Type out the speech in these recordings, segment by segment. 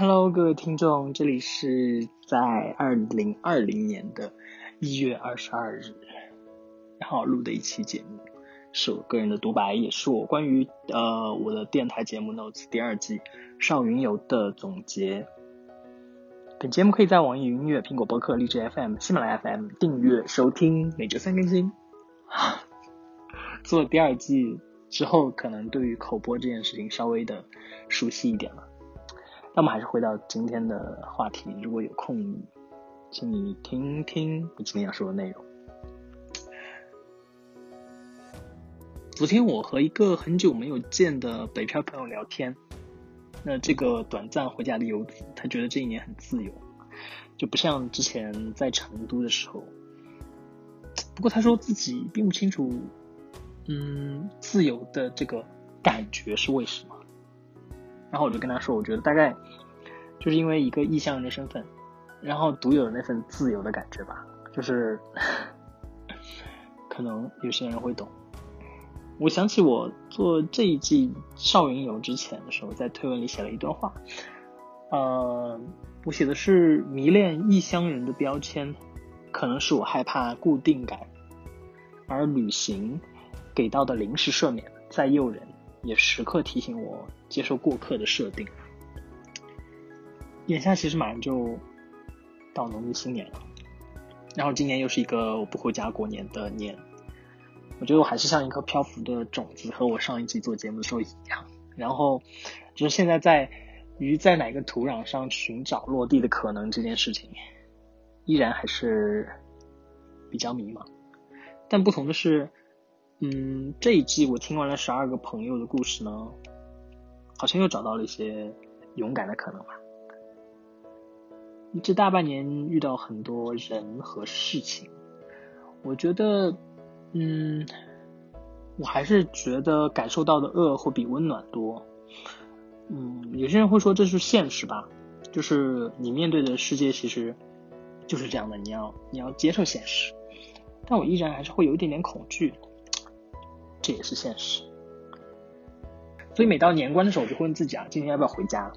Hello，各位听众，这里是在二零二零年的一月二十二日，然后录的一期节目，是我个人的独白，也是我关于呃我的电台节目 Notes 第二季少云游的总结。本节目可以在网易云音乐、苹果播客、荔枝 FM、喜马拉雅 FM 订阅收听，每周三更新。做第二季之后，可能对于口播这件事情稍微的熟悉一点了。那么还是回到今天的话题，如果有空，请你听听我今天要说的内容。昨天我和一个很久没有见的北漂朋友聊天，那这个短暂回家的游子，他觉得这一年很自由，就不像之前在成都的时候。不过他说自己并不清楚，嗯，自由的这个感觉是为什么。然后我就跟他说，我觉得大概就是因为一个异乡人的身份，然后独有的那份自由的感觉吧，就是可能有些人会懂。我想起我做这一季少云游之前的时候，在推文里写了一段话，呃，我写的是迷恋异乡人的标签，可能是我害怕固定感，而旅行给到的临时赦免再诱人。也时刻提醒我接受过客的设定。眼下其实马上就到农历新年了，然后今年又是一个我不回家过年的年，我觉得我还是像一颗漂浮的种子，和我上一集做节目的时候一样。然后就是现在在于在哪个土壤上寻找落地的可能这件事情，依然还是比较迷茫。但不同的是。嗯，这一季我听完了十二个朋友的故事呢，好像又找到了一些勇敢的可能吧。这大半年遇到很多人和事情，我觉得，嗯，我还是觉得感受到的恶会比温暖多。嗯，有些人会说这是现实吧，就是你面对的世界其实就是这样的，你要你要接受现实。但我依然还是会有一点点恐惧。这也是现实，所以每到年关的时候，我就会问自己啊，今年要不要回家？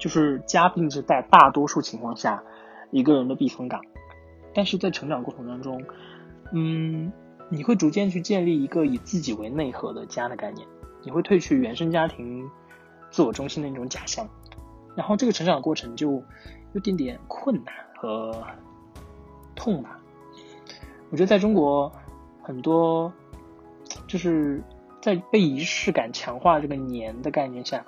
就是家并不是在大多数情况下一个人的避风港，但是在成长过程当中，嗯，你会逐渐去建立一个以自己为内核的家的概念，你会褪去原生家庭自我中心的那种假象，然后这个成长过程就有点点困难和痛吧。我觉得在中国很多。就是在被仪式感强化这个年的概念下，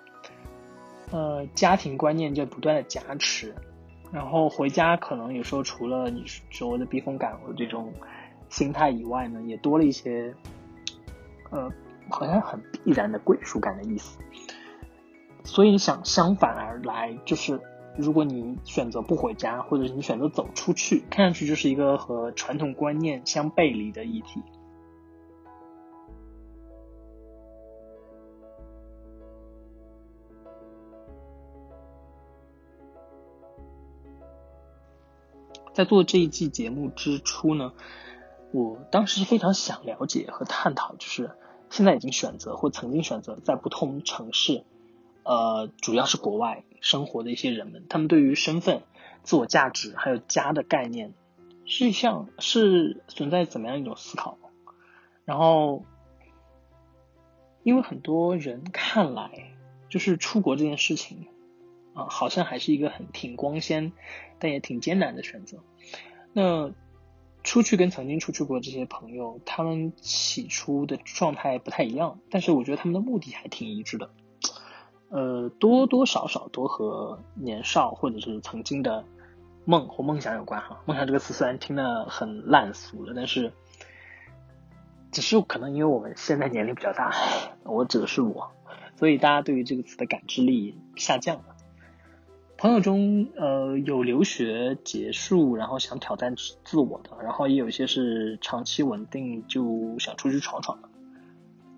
呃，家庭观念在不断的加持，然后回家可能有时候除了你所谓的避风港的这种心态以外呢，也多了一些，呃，好像很必然的归属感的意思。所以想相反而来，就是如果你选择不回家，或者你选择走出去，看上去就是一个和传统观念相背离的议题。在做这一季节目之初呢，我当时是非常想了解和探讨，就是现在已经选择或曾经选择在不同城市，呃，主要是国外生活的一些人们，他们对于身份、自我价值还有家的概念，是像是存在怎么样一种思考？然后，因为很多人看来，就是出国这件事情。啊，好像还是一个很挺光鲜，但也挺艰难的选择。那出去跟曾经出去过这些朋友，他们起初的状态不太一样，但是我觉得他们的目的还挺一致的。呃，多多少少都和年少或者是曾经的梦或梦想有关哈。梦想这个词虽然听得很烂俗了，但是只是可能因为我们现在年龄比较大，我指的是我，所以大家对于这个词的感知力下降。朋友中，呃，有留学结束，然后想挑战自我的，然后也有一些是长期稳定就想出去闯闯的，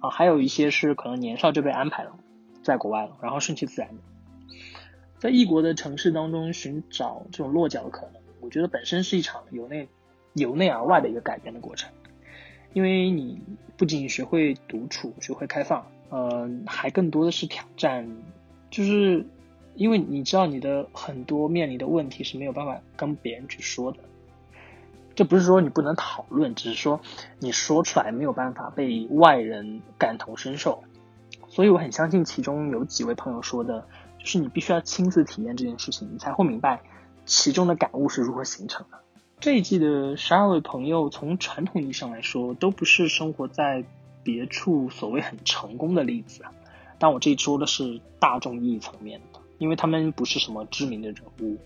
啊，还有一些是可能年少就被安排了在国外了，然后顺其自然的，在异国的城市当中寻找这种落脚的可能，我觉得本身是一场由内由内而外的一个改变的过程，因为你不仅学会独处，学会开放，呃，还更多的是挑战，就是。因为你知道你的很多面临的问题是没有办法跟别人去说的。这不是说你不能讨论，只是说你说出来没有办法被外人感同身受。所以我很相信其中有几位朋友说的，就是你必须要亲自体验这件事情，你才会明白其中的感悟是如何形成的。这一季的十二位朋友，从传统意义上来说，都不是生活在别处所谓很成功的例子。但我这里说的是大众意义层面的，因为他们不是什么知名的人物。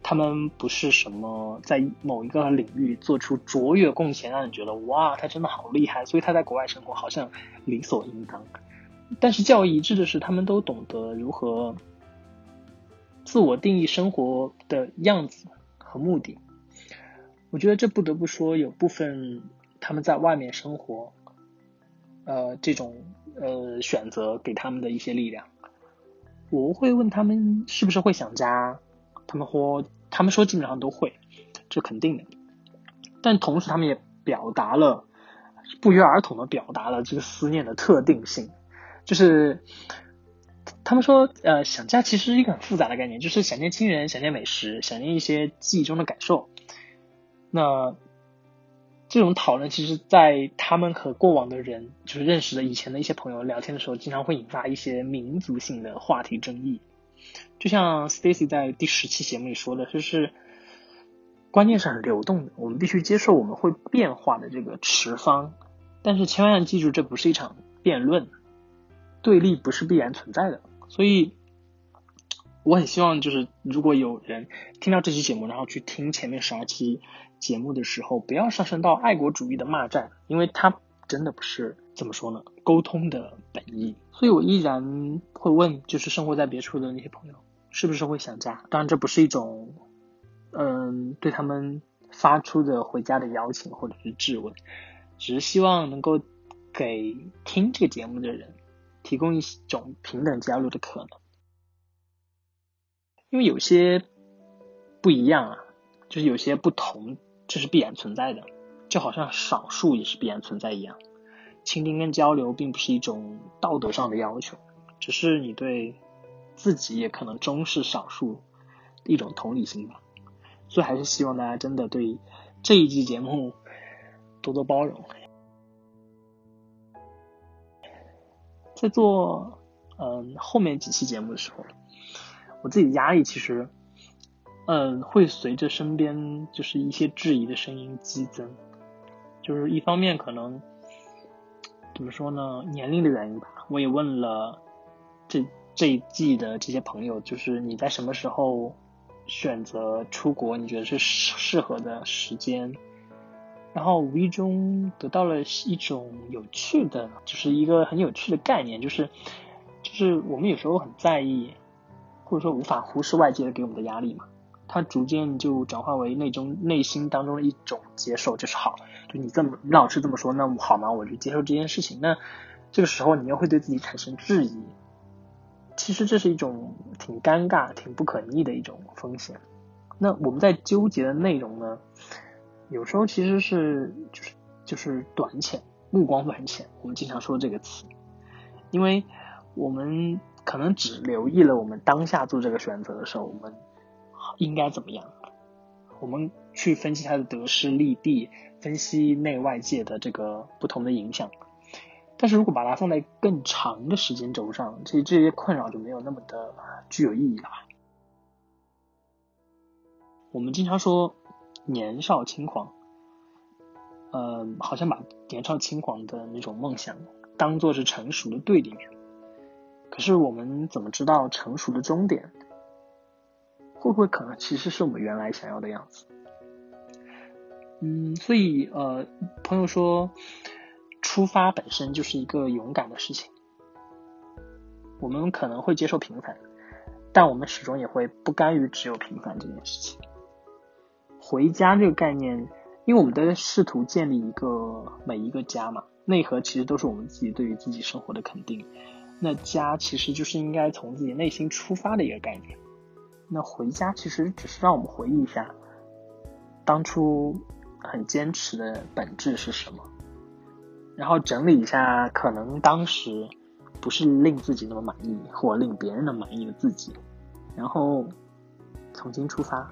他们不是什么在某一个领域做出卓越贡献，让你觉得哇，他真的好厉害，所以他在国外生活好像理所应当。但是较为一致的是，他们都懂得如何自我定义生活的样子和目的。我觉得这不得不说，有部分他们在外面生活，呃，这种呃选择给他们的一些力量。我会问他们是不是会想家，他们说。他们说基本上都会，这肯定的。但同时，他们也表达了不约而同的表达了这个思念的特定性，就是他们说，呃，想家其实是一个很复杂的概念，就是想念亲人、想念美食、想念一些记忆中的感受。那这种讨论，其实，在他们和过往的人，就是认识的以前的一些朋友聊天的时候，经常会引发一些民族性的话题争议。就像 Stacy 在第十期节目里说的，就是观念是很流动的，我们必须接受我们会变化的这个持方，但是千万要记住，这不是一场辩论，对立不是必然存在的。所以我很希望，就是如果有人听到这期节目，然后去听前面十二期节目的时候，不要上升到爱国主义的骂战，因为它真的不是怎么说呢，沟通的本意。所以我依然会问，就是生活在别处的那些朋友。是不是会想家？当然，这不是一种，嗯，对他们发出的回家的邀请或者是质问，只是希望能够给听这个节目的人提供一种平等交流的可能。因为有些不一样啊，就是有些不同，这是必然存在的，就好像少数也是必然存在一样。倾听跟交流并不是一种道德上的要求，只是你对。自己也可能终是少数一种同理心吧，所以还是希望大家真的对这一季节目多多包容。在做嗯后面几期节目的时候，我自己的压力其实嗯会随着身边就是一些质疑的声音激增，就是一方面可能怎么说呢，年龄的原因吧，我也问了这。这一季的这些朋友，就是你在什么时候选择出国？你觉得是适合的时间？然后无意中得到了一种有趣的，就是一个很有趣的概念，就是就是我们有时候很在意，或者说无法忽视外界给我们的压力嘛，它逐渐就转化为那种内心当中的一种接受，就是好，就你这么你老是这么说，那我好吗？我就接受这件事情。那这个时候你又会对自己产生质疑。其实这是一种挺尴尬、挺不可逆的一种风险。那我们在纠结的内容呢，有时候其实是就是就是短浅、目光短浅。我们经常说这个词，因为我们可能只留意了我们当下做这个选择的时候，我们应该怎么样？我们去分析它的得失利弊，分析内外界的这个不同的影响。但是如果把它放在更长的时间轴上，其实这些困扰就没有那么的具有意义了吧。我们经常说年少轻狂，嗯，好像把年少轻狂的那种梦想当做是成熟的对立面。可是我们怎么知道成熟的终点会不会可能其实是我们原来想要的样子？嗯，所以呃，朋友说。出发本身就是一个勇敢的事情，我们可能会接受平凡，但我们始终也会不甘于只有平凡这件事情。回家这个概念，因为我们在试图建立一个每一个家嘛，内核其实都是我们自己对于自己生活的肯定。那家其实就是应该从自己内心出发的一个概念。那回家其实只是让我们回忆一下，当初很坚持的本质是什么。然后整理一下，可能当时不是令自己那么满意，或令别人那么满意的自己，然后重新出发。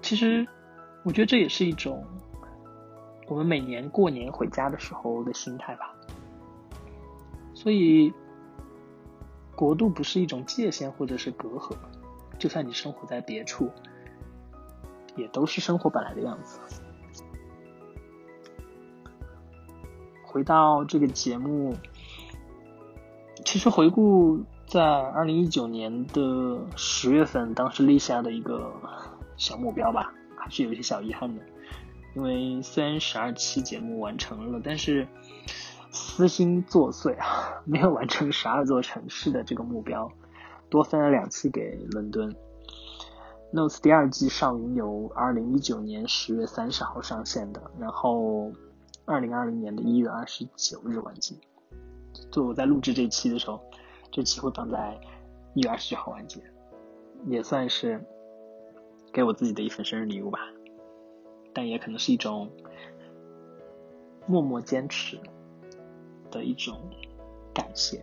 其实，我觉得这也是一种我们每年过年回家的时候的心态吧。所以，国度不是一种界限或者是隔阂，就算你生活在别处，也都是生活本来的样子。回到这个节目，其实回顾在二零一九年的十月份，当时立下的一个小目标吧，还是有一些小遗憾的。因为虽然十二期节目完成了，但是私心作祟啊，没有完成十二座城市的这个目标，多分了两期给伦敦。Notes 第二季上云由二零一九年十月三十号上线的，然后。二零二零年的一月二十九日完结。就我在录制这期的时候，这期会放在一月二十九号完结，也算是给我自己的一份生日礼物吧。但也可能是一种默默坚持的一种感谢。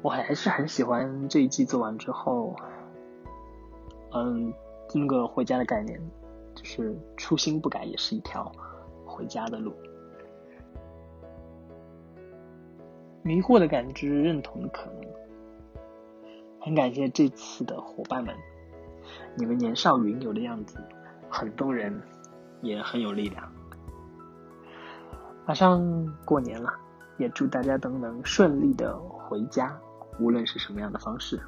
我还是很喜欢这一季做完之后，嗯。那个回家的概念，就是初心不改，也是一条回家的路。迷惑的感知，认同的可能。很感谢这次的伙伴们，你们年少云游的样子很动人，也很有力量。马上过年了，也祝大家都能顺利的回家，无论是什么样的方式。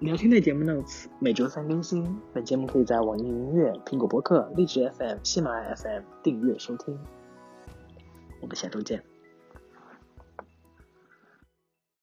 聊天类节目 notes 每周三更新，本节目可以在网易云音乐、苹果播客、荔枝 FM、喜马拉雅 FM 订阅收听。我们下周见。